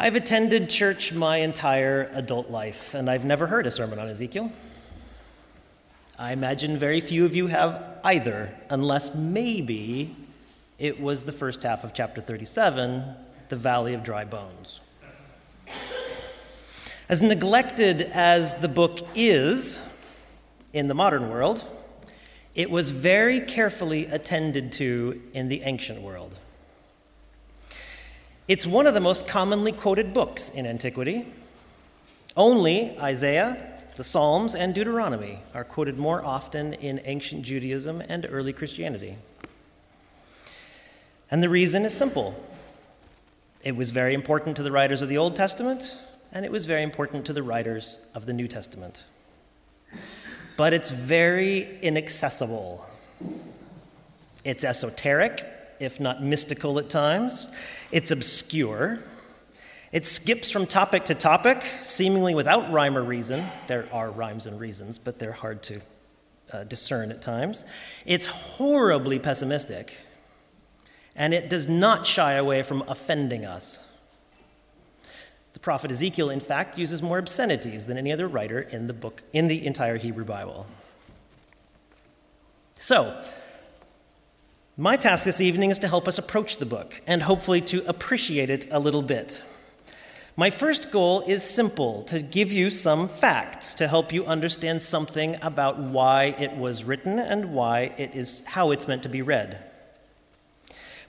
I've attended church my entire adult life, and I've never heard a sermon on Ezekiel. I imagine very few of you have either, unless maybe it was the first half of chapter 37, the Valley of Dry Bones. As neglected as the book is in the modern world, it was very carefully attended to in the ancient world. It's one of the most commonly quoted books in antiquity. Only Isaiah, the Psalms, and Deuteronomy are quoted more often in ancient Judaism and early Christianity. And the reason is simple it was very important to the writers of the Old Testament, and it was very important to the writers of the New Testament. But it's very inaccessible. It's esoteric, if not mystical at times. It's obscure. It skips from topic to topic, seemingly without rhyme or reason. There are rhymes and reasons, but they're hard to uh, discern at times. It's horribly pessimistic, and it does not shy away from offending us. The prophet Ezekiel, in fact, uses more obscenities than any other writer in the book, in the entire Hebrew Bible. So, my task this evening is to help us approach the book and hopefully to appreciate it a little bit. My first goal is simple to give you some facts to help you understand something about why it was written and why it is how it's meant to be read.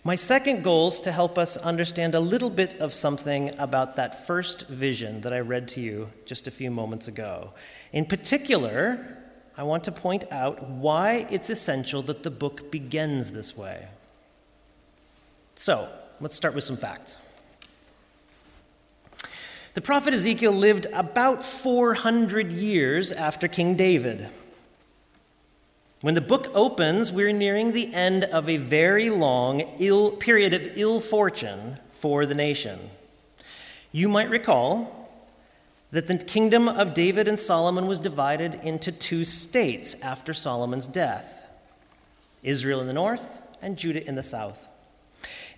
My second goal is to help us understand a little bit of something about that first vision that I read to you just a few moments ago. In particular, I want to point out why it's essential that the book begins this way. So, let's start with some facts. The prophet Ezekiel lived about 400 years after King David. When the book opens, we're nearing the end of a very long Ill, period of ill fortune for the nation. You might recall that the kingdom of David and Solomon was divided into two states after Solomon's death Israel in the north and Judah in the south.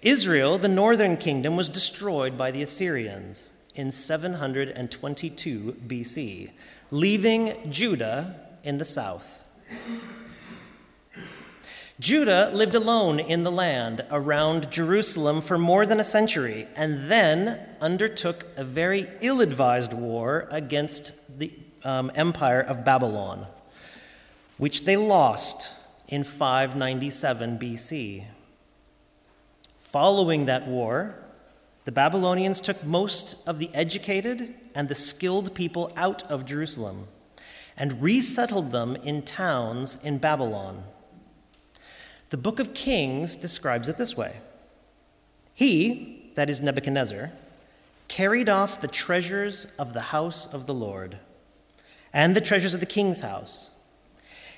Israel, the northern kingdom, was destroyed by the Assyrians in 722 BC, leaving Judah in the south. Judah lived alone in the land around Jerusalem for more than a century and then undertook a very ill advised war against the um, empire of Babylon, which they lost in 597 BC. Following that war, the Babylonians took most of the educated and the skilled people out of Jerusalem and resettled them in towns in Babylon. The book of Kings describes it this way He, that is Nebuchadnezzar, carried off the treasures of the house of the Lord and the treasures of the king's house.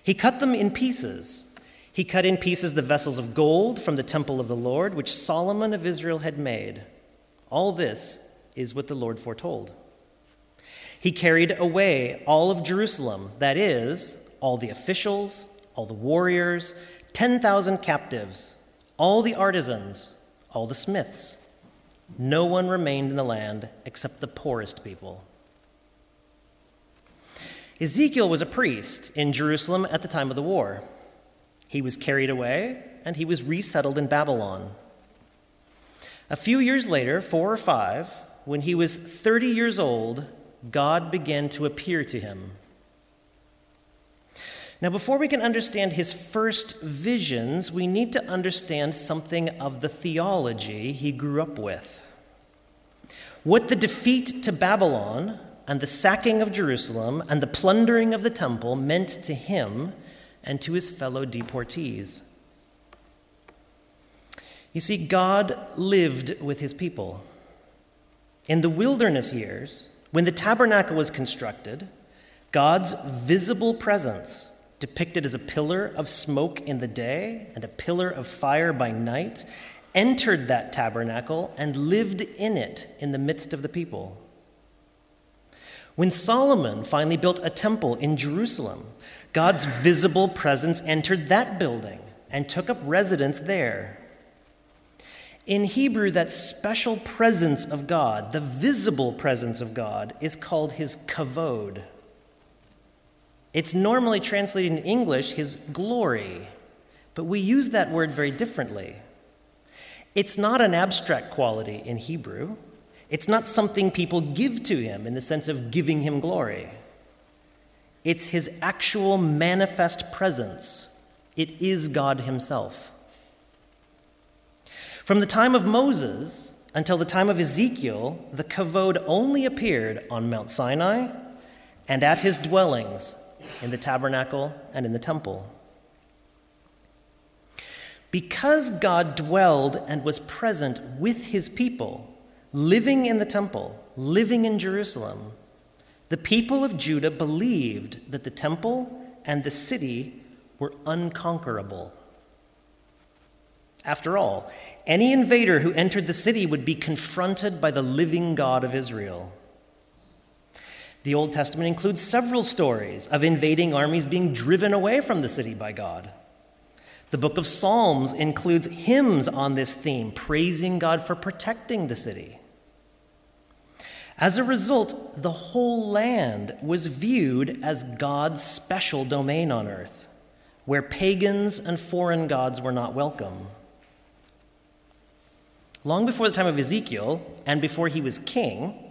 He cut them in pieces. He cut in pieces the vessels of gold from the temple of the Lord, which Solomon of Israel had made. All this is what the Lord foretold. He carried away all of Jerusalem, that is, all the officials, all the warriors, 10,000 captives, all the artisans, all the smiths. No one remained in the land except the poorest people. Ezekiel was a priest in Jerusalem at the time of the war. He was carried away and he was resettled in Babylon. A few years later, four or five, when he was 30 years old, God began to appear to him now, before we can understand his first visions, we need to understand something of the theology he grew up with. What the defeat to Babylon and the sacking of Jerusalem and the plundering of the temple meant to him and to his fellow deportees. You see, God lived with his people. In the wilderness years, when the tabernacle was constructed, God's visible presence depicted as a pillar of smoke in the day and a pillar of fire by night, entered that tabernacle and lived in it in the midst of the people. When Solomon finally built a temple in Jerusalem, God's visible presence entered that building and took up residence there. In Hebrew, that special presence of God, the visible presence of God, is called his kavod. It's normally translated in English his glory, but we use that word very differently. It's not an abstract quality in Hebrew. It's not something people give to him in the sense of giving him glory. It's his actual manifest presence. It is God himself. From the time of Moses until the time of Ezekiel, the kavod only appeared on Mount Sinai and at his dwellings in the tabernacle and in the temple. Because God dwelled and was present with his people, living in the temple, living in Jerusalem, the people of Judah believed that the temple and the city were unconquerable. After all, any invader who entered the city would be confronted by the living God of Israel. The Old Testament includes several stories of invading armies being driven away from the city by God. The book of Psalms includes hymns on this theme, praising God for protecting the city. As a result, the whole land was viewed as God's special domain on earth, where pagans and foreign gods were not welcome. Long before the time of Ezekiel, and before he was king,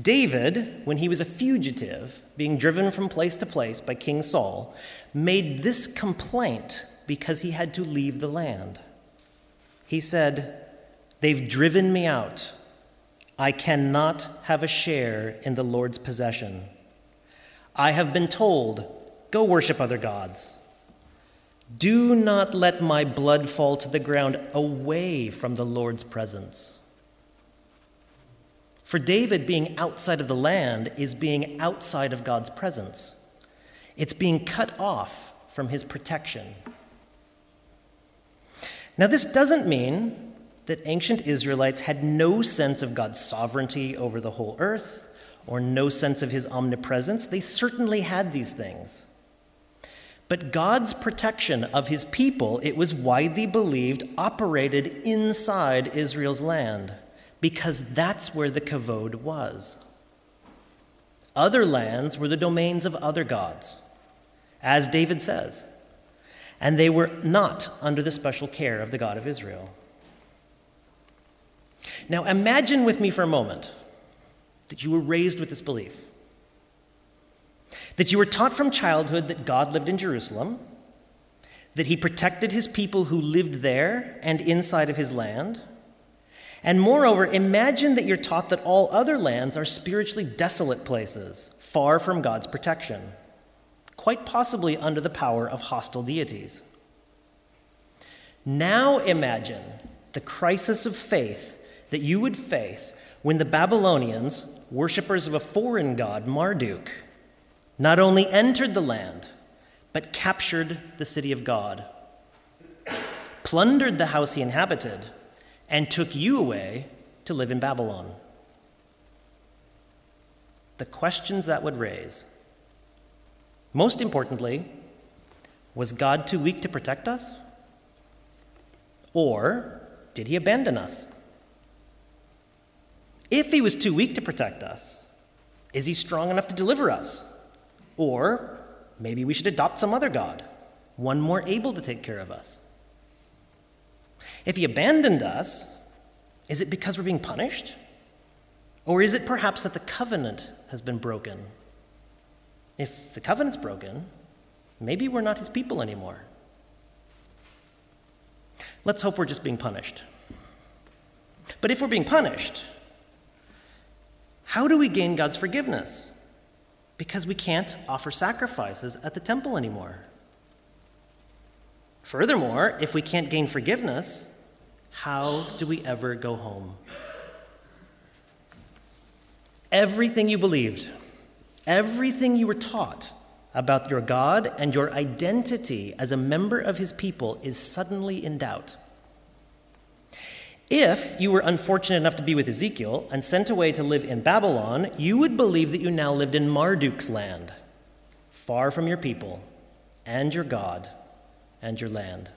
David, when he was a fugitive, being driven from place to place by King Saul, made this complaint because he had to leave the land. He said, They've driven me out. I cannot have a share in the Lord's possession. I have been told, Go worship other gods. Do not let my blood fall to the ground away from the Lord's presence. For David, being outside of the land is being outside of God's presence. It's being cut off from his protection. Now, this doesn't mean that ancient Israelites had no sense of God's sovereignty over the whole earth or no sense of his omnipresence. They certainly had these things. But God's protection of his people, it was widely believed, operated inside Israel's land because that's where the kavod was. Other lands were the domains of other gods, as David says, and they were not under the special care of the God of Israel. Now, imagine with me for a moment that you were raised with this belief. That you were taught from childhood that God lived in Jerusalem, that he protected his people who lived there and inside of his land, and moreover, imagine that you're taught that all other lands are spiritually desolate places, far from God's protection, quite possibly under the power of hostile deities. Now imagine the crisis of faith that you would face when the Babylonians, worshippers of a foreign god, Marduk, not only entered the land, but captured the city of God, plundered the house he inhabited, and took you away to live in Babylon. The questions that would raise. Most importantly, was God too weak to protect us? Or did he abandon us? If he was too weak to protect us, is he strong enough to deliver us? Or maybe we should adopt some other God, one more able to take care of us. If he abandoned us, is it because we're being punished? Or is it perhaps that the covenant has been broken? If the covenant's broken, maybe we're not his people anymore. Let's hope we're just being punished. But if we're being punished, how do we gain God's forgiveness? Because we can't offer sacrifices at the temple anymore. Furthermore, if we can't gain forgiveness, how do we ever go home? Everything you believed, everything you were taught about your God and your identity as a member of his people is suddenly in doubt. If you were unfortunate enough to be with Ezekiel and sent away to live in Babylon, you would believe that you now lived in Marduk's land, far from your people and your God and your land.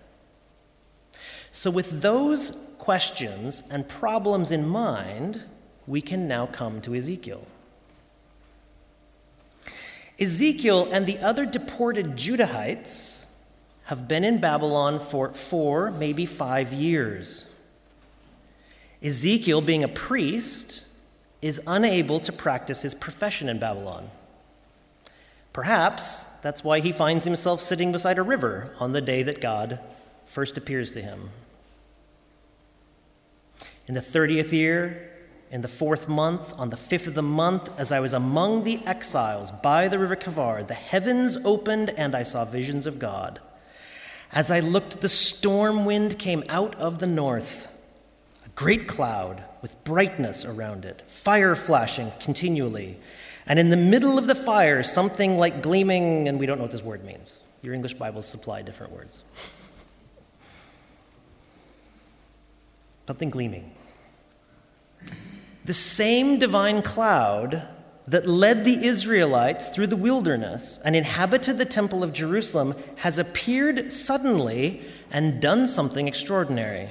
So, with those questions and problems in mind, we can now come to Ezekiel. Ezekiel and the other deported Judahites have been in Babylon for four, maybe five years. Ezekiel, being a priest, is unable to practice his profession in Babylon. Perhaps that's why he finds himself sitting beside a river on the day that God first appears to him. In the 30th year, in the fourth month, on the fifth of the month, as I was among the exiles by the river Chebar, the heavens opened and I saw visions of God. As I looked, the storm wind came out of the north, a great cloud with brightness around it, fire flashing continually. And in the middle of the fire, something like gleaming, and we don't know what this word means. Your English Bibles supply different words. something gleaming. The same divine cloud that led the Israelites through the wilderness and inhabited the temple of Jerusalem has appeared suddenly and done something extraordinary.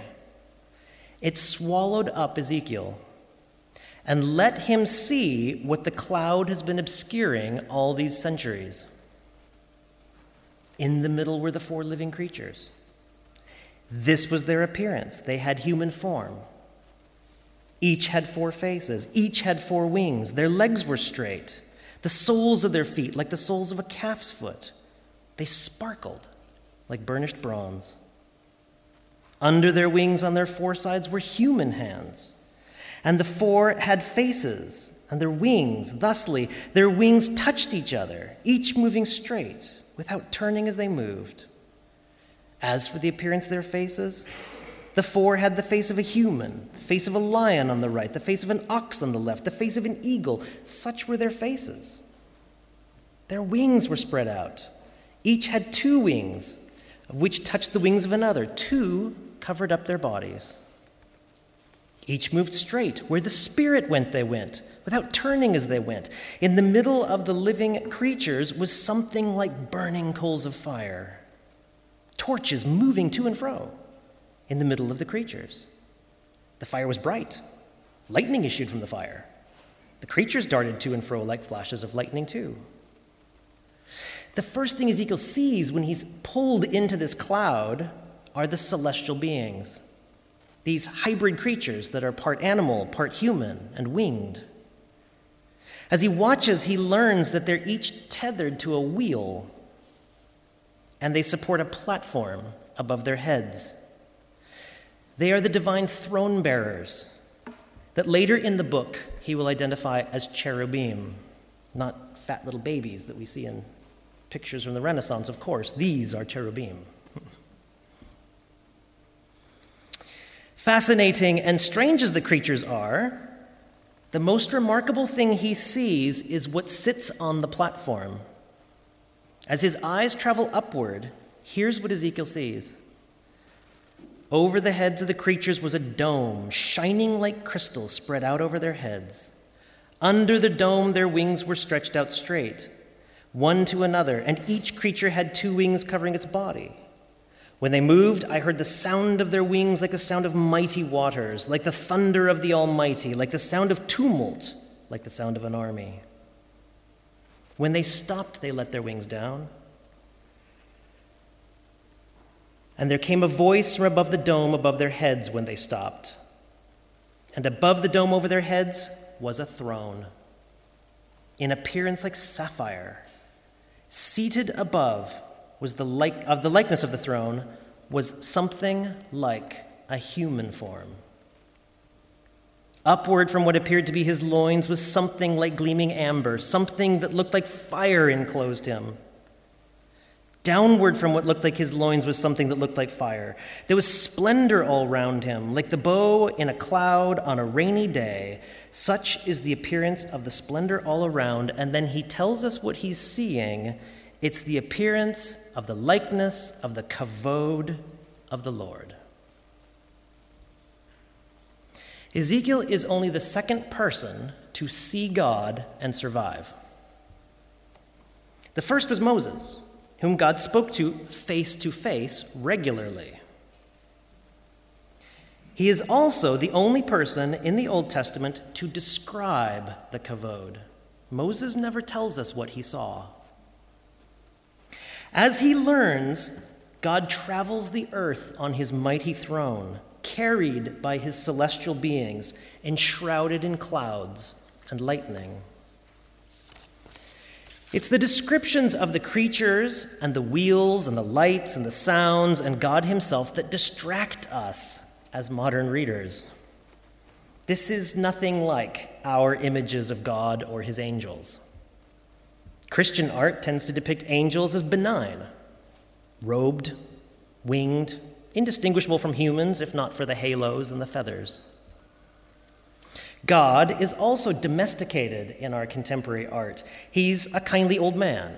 It swallowed up Ezekiel and let him see what the cloud has been obscuring all these centuries. In the middle were the four living creatures. This was their appearance. They had human form. Each had four faces, each had four wings. Their legs were straight, the soles of their feet like the soles of a calf's foot. They sparkled like burnished bronze. Under their wings on their four sides were human hands. And the four had faces, and their wings, thusly, their wings touched each other, each moving straight, without turning as they moved. As for the appearance of their faces, the four had the face of a human, the face of a lion on the right, the face of an ox on the left, the face of an eagle. Such were their faces. Their wings were spread out. Each had two wings, which touched the wings of another. Two covered up their bodies. Each moved straight. Where the Spirit went, they went, without turning as they went. In the middle of the living creatures was something like burning coals of fire, torches moving to and fro in the middle of the creatures. The fire was bright. Lightning issued from the fire. The creatures darted to and fro like flashes of lightning, too. The first thing Ezekiel sees when he's pulled into this cloud are the celestial beings, these hybrid creatures that are part animal, part human, and winged. As he watches, he learns that they're each tethered to a wheel and they support a platform above their heads. They are the divine throne bearers that later in the book he will identify as cherubim, not fat little babies that we see in pictures from the Renaissance, of course. These are cherubim. Fascinating and strange as the creatures are, the most remarkable thing he sees is what sits on the platform. As his eyes travel upward, here's what Ezekiel sees over the heads of the creatures was a dome, shining like crystal, spread out over their heads. Under the dome, their wings were stretched out straight, one to another, and each creature had two wings covering its body. When they moved, I heard the sound of their wings like the sound of mighty waters, like the thunder of the Almighty, like the sound of tumult, like the sound of an army. When they stopped, they let their wings down. And there came a voice from above the dome above their heads when they stopped. And above the dome over their heads was a throne, in appearance like sapphire. Seated above was the like of the likeness of the throne was something like a human form. Upward from what appeared to be his loins was something like gleaming amber, something that looked like fire enclosed him. Downward from what looked like his loins was something that looked like fire. There was splendor all round him, like the bow in a cloud on a rainy day. Such is the appearance of the splendor all around. And then he tells us what he's seeing it's the appearance of the likeness of the kavod of the Lord. Ezekiel is only the second person to see God and survive. The first was Moses whom God spoke to face to face regularly. He is also the only person in the Old Testament to describe the kavod. Moses never tells us what he saw. As he learns, God travels the earth on his mighty throne, carried by his celestial beings, enshrouded in clouds and lightning. It's the descriptions of the creatures and the wheels and the lights and the sounds and God Himself that distract us as modern readers. This is nothing like our images of God or His angels. Christian art tends to depict angels as benign, robed, winged, indistinguishable from humans, if not for the halos and the feathers. God is also domesticated in our contemporary art. He's a kindly old man,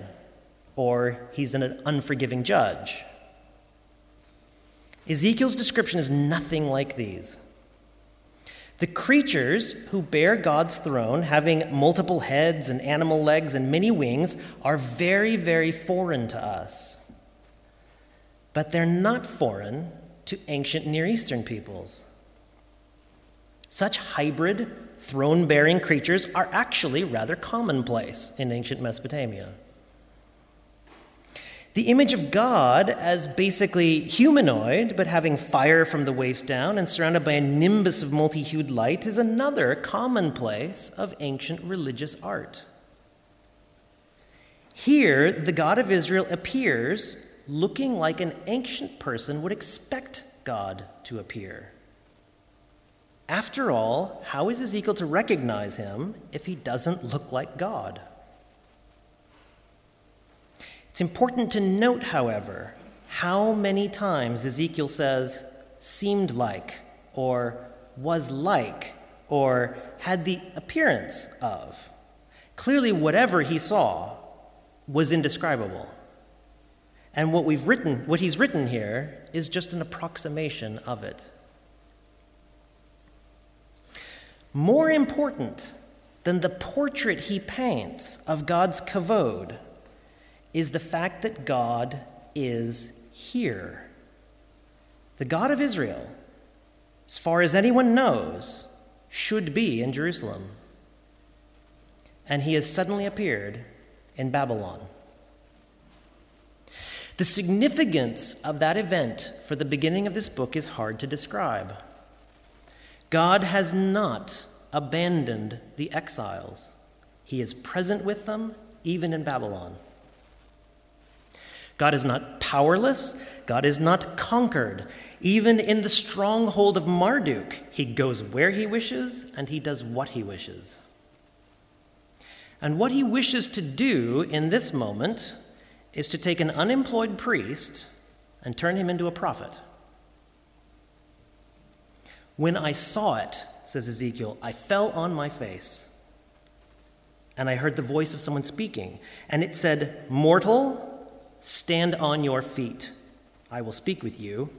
or he's an unforgiving judge. Ezekiel's description is nothing like these. The creatures who bear God's throne, having multiple heads and animal legs and many wings, are very, very foreign to us. But they're not foreign to ancient Near Eastern peoples. Such hybrid, throne bearing creatures are actually rather commonplace in ancient Mesopotamia. The image of God as basically humanoid, but having fire from the waist down and surrounded by a nimbus of multi hued light, is another commonplace of ancient religious art. Here, the God of Israel appears looking like an ancient person would expect God to appear. After all, how is Ezekiel to recognize him if he doesn't look like God? It's important to note, however, how many times Ezekiel says, seemed like, or was like, or had the appearance of. Clearly, whatever he saw was indescribable. And what we've written, what he's written here, is just an approximation of it. More important than the portrait he paints of God's kavod is the fact that God is here. The God of Israel, as far as anyone knows, should be in Jerusalem. And he has suddenly appeared in Babylon. The significance of that event for the beginning of this book is hard to describe. God has not abandoned the exiles, He is present with them, even in Babylon. God is not powerless. God is not conquered. Even in the stronghold of Marduk, he goes where he wishes and he does what he wishes. And what he wishes to do in this moment is to take an unemployed priest and turn him into a prophet. When I saw it, says Ezekiel, I fell on my face. And I heard the voice of someone speaking. And it said, Mortal, stand on your feet. I will speak with you.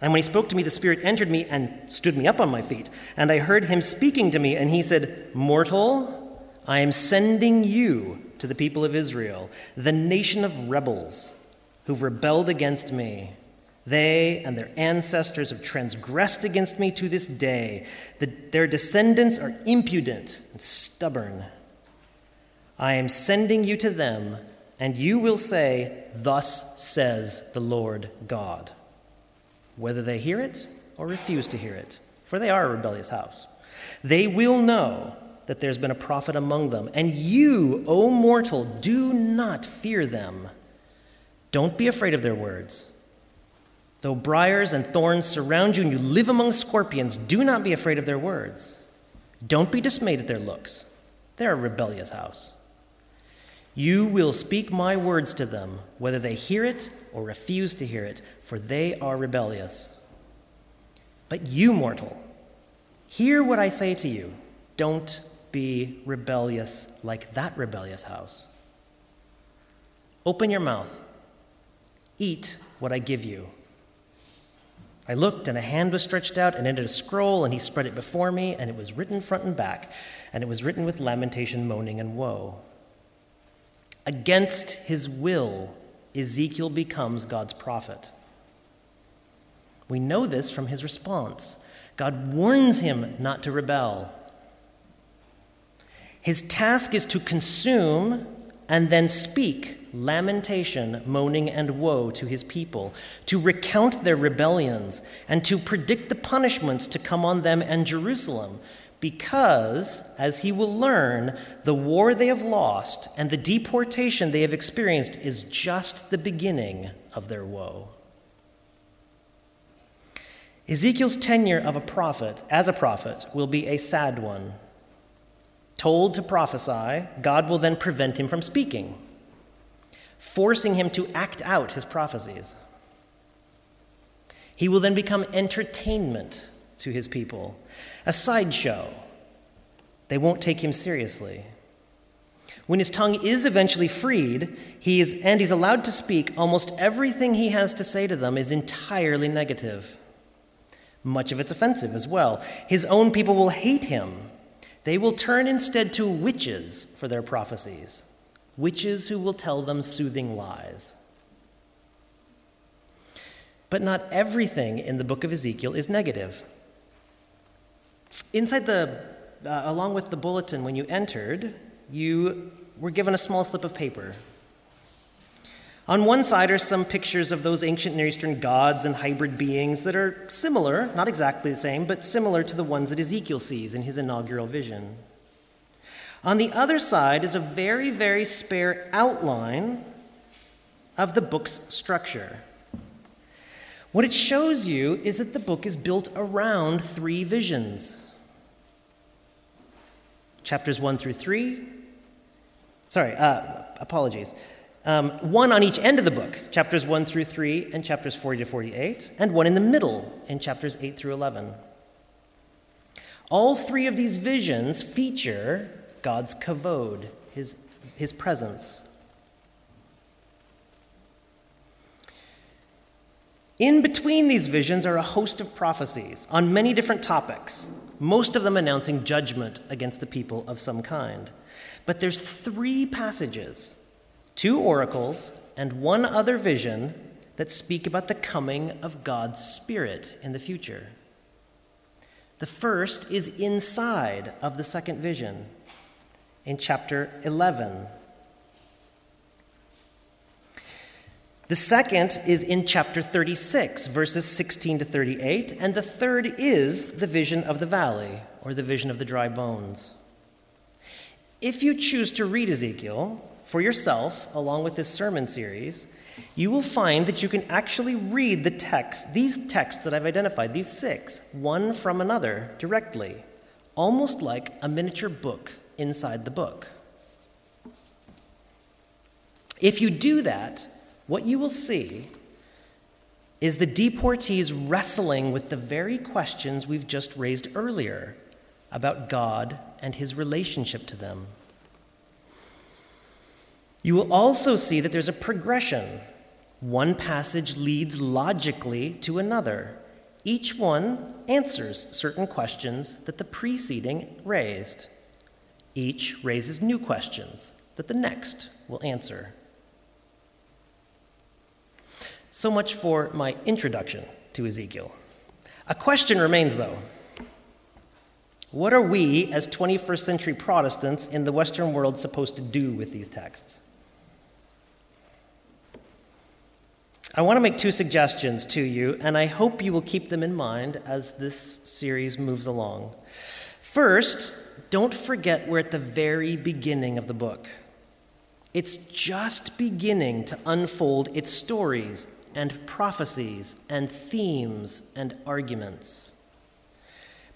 And when he spoke to me, the Spirit entered me and stood me up on my feet. And I heard him speaking to me, and he said, Mortal, I am sending you to the people of Israel, the nation of rebels who've rebelled against me. They and their ancestors have transgressed against me to this day. The, their descendants are impudent and stubborn. I am sending you to them, and you will say, Thus says the Lord God, whether they hear it or refuse to hear it, for they are a rebellious house. They will know that there's been a prophet among them. And you, O mortal, do not fear them. Don't be afraid of their words Though briars and thorns surround you and you live among scorpions, do not be afraid of their words. Don't be dismayed at their looks. They're a rebellious house. You will speak my words to them, whether they hear it or refuse to hear it, for they are rebellious. But you, mortal, hear what I say to you. Don't be rebellious like that rebellious house. Open your mouth, eat what I give you. I looked, and a hand was stretched out, and entered a scroll, and he spread it before me, and it was written front and back, and it was written with lamentation, moaning, and woe. Against his will, Ezekiel becomes God's prophet. We know this from his response. God warns him not to rebel. His task is to consume and then speak lamentation, moaning, and woe to his people, to recount their rebellions, and to predict the punishments to come on them and Jerusalem, because, as he will learn, the war they have lost and the deportation they have experienced is just the beginning of their woe. Ezekiel's tenure of a prophet, as a prophet, will be a sad one. Told to prophesy, God will then prevent him from speaking, forcing him to act out his prophecies. He will then become entertainment to his people, a sideshow. They won't take him seriously. When his tongue is eventually freed, he is, and he's allowed to speak, almost everything he has to say to them is entirely negative. Much of it's offensive as well. His own people will hate him. They will turn instead to witches for their prophecies, witches who will tell them soothing lies. But not everything in the book of Ezekiel is negative. Inside the, uh, along with the bulletin when you entered, you were given a small slip of paper on one side are some pictures of those ancient Near Eastern gods and hybrid beings that are similar, not exactly the same, but similar to the ones that Ezekiel sees in his inaugural vision. On the other side is a very, very spare outline of the book's structure. What it shows you is that the book is built around three visions chapters 1 through 3. Sorry, uh, apologies um, one on each end of the book, chapters 1 through 3 and chapters 40 to 48, and one in the middle in chapters 8 through 11. All three of these visions feature God's kavod, his, his presence. In between these visions are a host of prophecies on many different topics, most of them announcing judgment against the people of some kind. But there's three passages two oracles, and one other vision that speak about the coming of God's Spirit in the future. The first is inside of the second vision in chapter 11. The second is in chapter 36, verses 16 to 38, and the third is the vision of the valley, or the vision of the dry bones. If you choose to read Ezekiel, for yourself, along with this sermon series, you will find that you can actually read the text, these texts that I've identified, these six, one from another directly, almost like a miniature book inside the book. If you do that, what you will see is the deportees wrestling with the very questions we've just raised earlier about God and his relationship to them. You will also see that there's a progression. One passage leads logically to another. Each one answers certain questions that the preceding raised. Each raises new questions that the next will answer. So much for my introduction to Ezekiel. A question remains, though. What are we, as 21st century Protestants in the Western world, supposed to do with these texts? I want to make two suggestions to you, and I hope you will keep them in mind as this series moves along. First, don't forget we're at the very beginning of the book. It's just beginning to unfold its stories and prophecies and themes and arguments.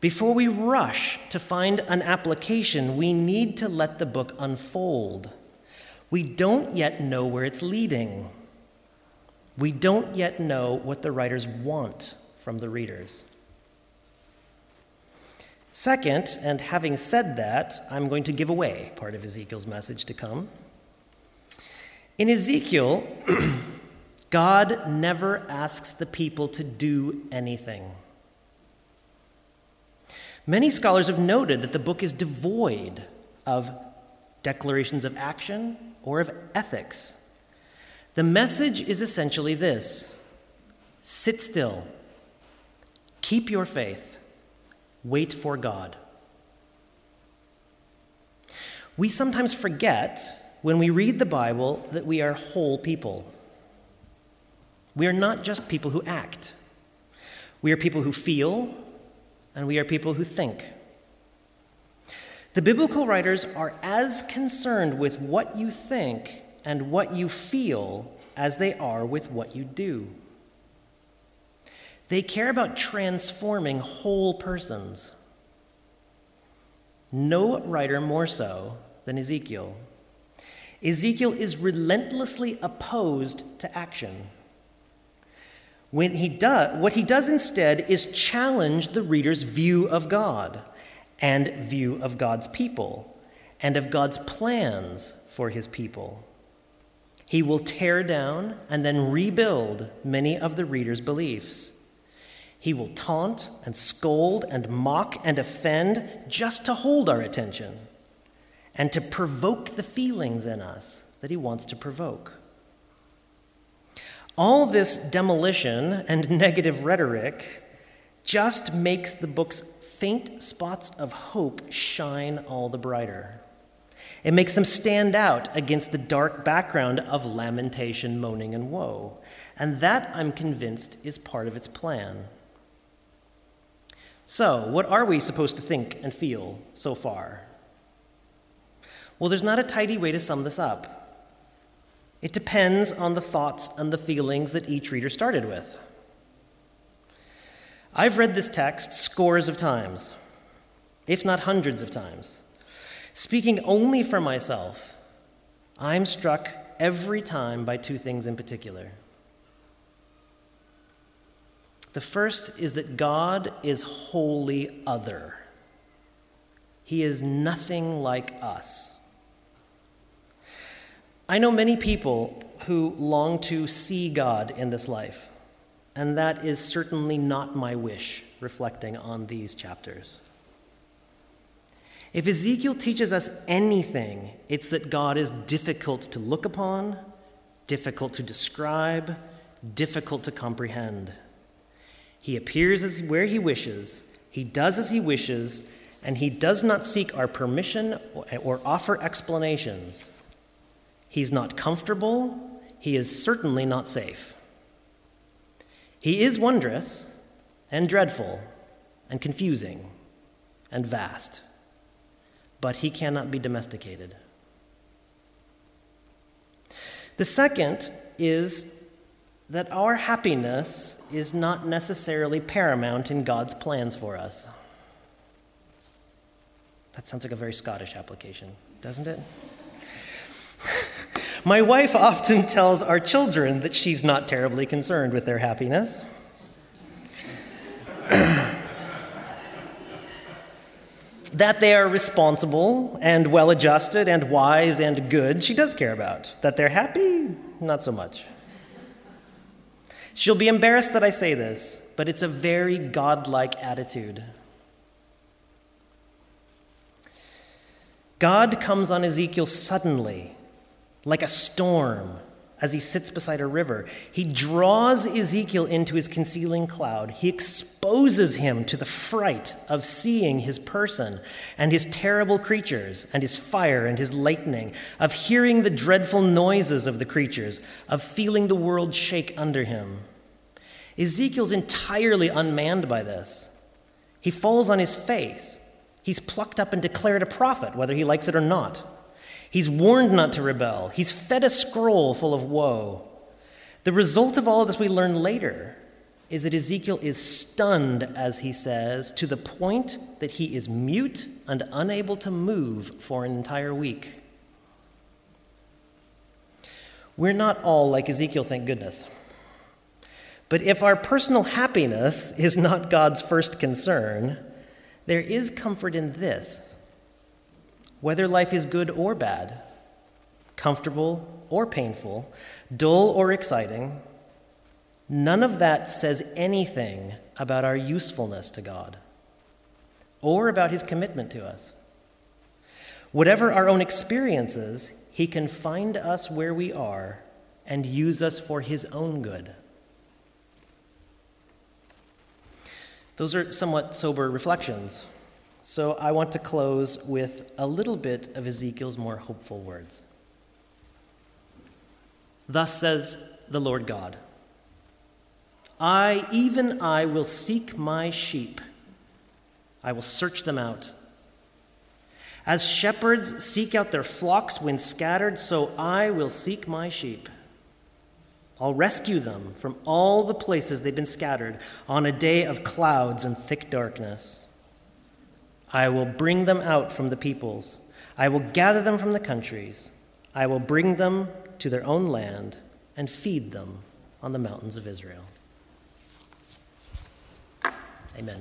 Before we rush to find an application, we need to let the book unfold. We don't yet know where it's leading. We don't yet know what the writers want from the readers. Second, and having said that, I'm going to give away part of Ezekiel's message to come. In Ezekiel, God never asks the people to do anything. Many scholars have noted that the book is devoid of declarations of action or of ethics. The message is essentially this sit still, Keep your faith. Wait for God. We sometimes forget when we read the Bible that we are whole people. We are not just people who act, we are people who feel, and we are people who think. The biblical writers are as concerned with what you think and what you feel as they are with what you do. They care about transforming whole persons. No writer more so than Ezekiel. Ezekiel is relentlessly opposed to action. When he does, what he does instead is challenge the reader's view of God and view of God's people and of God's plans for his people. He will tear down and then rebuild many of the reader's beliefs. He will taunt and scold and mock and offend just to hold our attention and to provoke the feelings in us that he wants to provoke. All this demolition and negative rhetoric just makes the book's faint spots of hope shine all the brighter. It makes them stand out against the dark background of lamentation, moaning, and woe. And that, I'm convinced, is part of its plan. So, what are we supposed to think and feel so far? Well, there's not a tidy way to sum this up. It depends on the thoughts and the feelings that each reader started with. I've read this text scores of times, if not hundreds of times. Speaking only for myself, I'm struck every time by two things in particular. The first is that God is wholly other. He is nothing like us. I know many people who long to see God in this life, and that is certainly not my wish, reflecting on these chapters. If Ezekiel teaches us anything, it's that God is difficult to look upon, difficult to describe, difficult to comprehend. He appears as where he wishes, he does as he wishes, and he does not seek our permission or offer explanations. He's not comfortable, he is certainly not safe. He is wondrous and dreadful and confusing and vast but he cannot be domesticated. The second is that our happiness is not necessarily paramount in God's plans for us. That sounds like a very Scottish application, doesn't it? My wife often tells our children that she's not terribly concerned with their happiness. that they are responsible and well adjusted and wise and good, she does care about. That they're happy, not so much. She'll be embarrassed that I say this, but it's a very godlike attitude. God comes on Ezekiel suddenly, like a storm, as he sits beside a river. He draws Ezekiel into his concealing cloud. He exposes him to the fright of seeing his person and his terrible creatures and his fire and his lightning, of hearing the dreadful noises of the creatures, of feeling the world shake under him. Ezekiel's entirely unmanned by this. He falls on his face. He's plucked up and declared a prophet, whether he likes it or not. He's warned not to rebel. He's fed a scroll full of woe. The result of all of this we learn later is that Ezekiel is stunned, as he says, to the point that he is mute and unable to move for an entire week. We're not all like Ezekiel, thank goodness. But if our personal happiness is not God's first concern, there is comfort in this whether life is good or bad, comfortable or painful, dull or exciting, none of that says anything about our usefulness to God or about his commitment to us. Whatever our own experiences, he can find us where we are and use us for his own good. Those are somewhat sober reflections. So I want to close with a little bit of Ezekiel's more hopeful words. Thus says the Lord God I, even I, will seek my sheep, I will search them out. As shepherds seek out their flocks when scattered, so I will seek my sheep. I'll rescue them from all the places they've been scattered on a day of clouds and thick darkness. I will bring them out from the peoples. I will gather them from the countries. I will bring them to their own land and feed them on the mountains of Israel. Amen.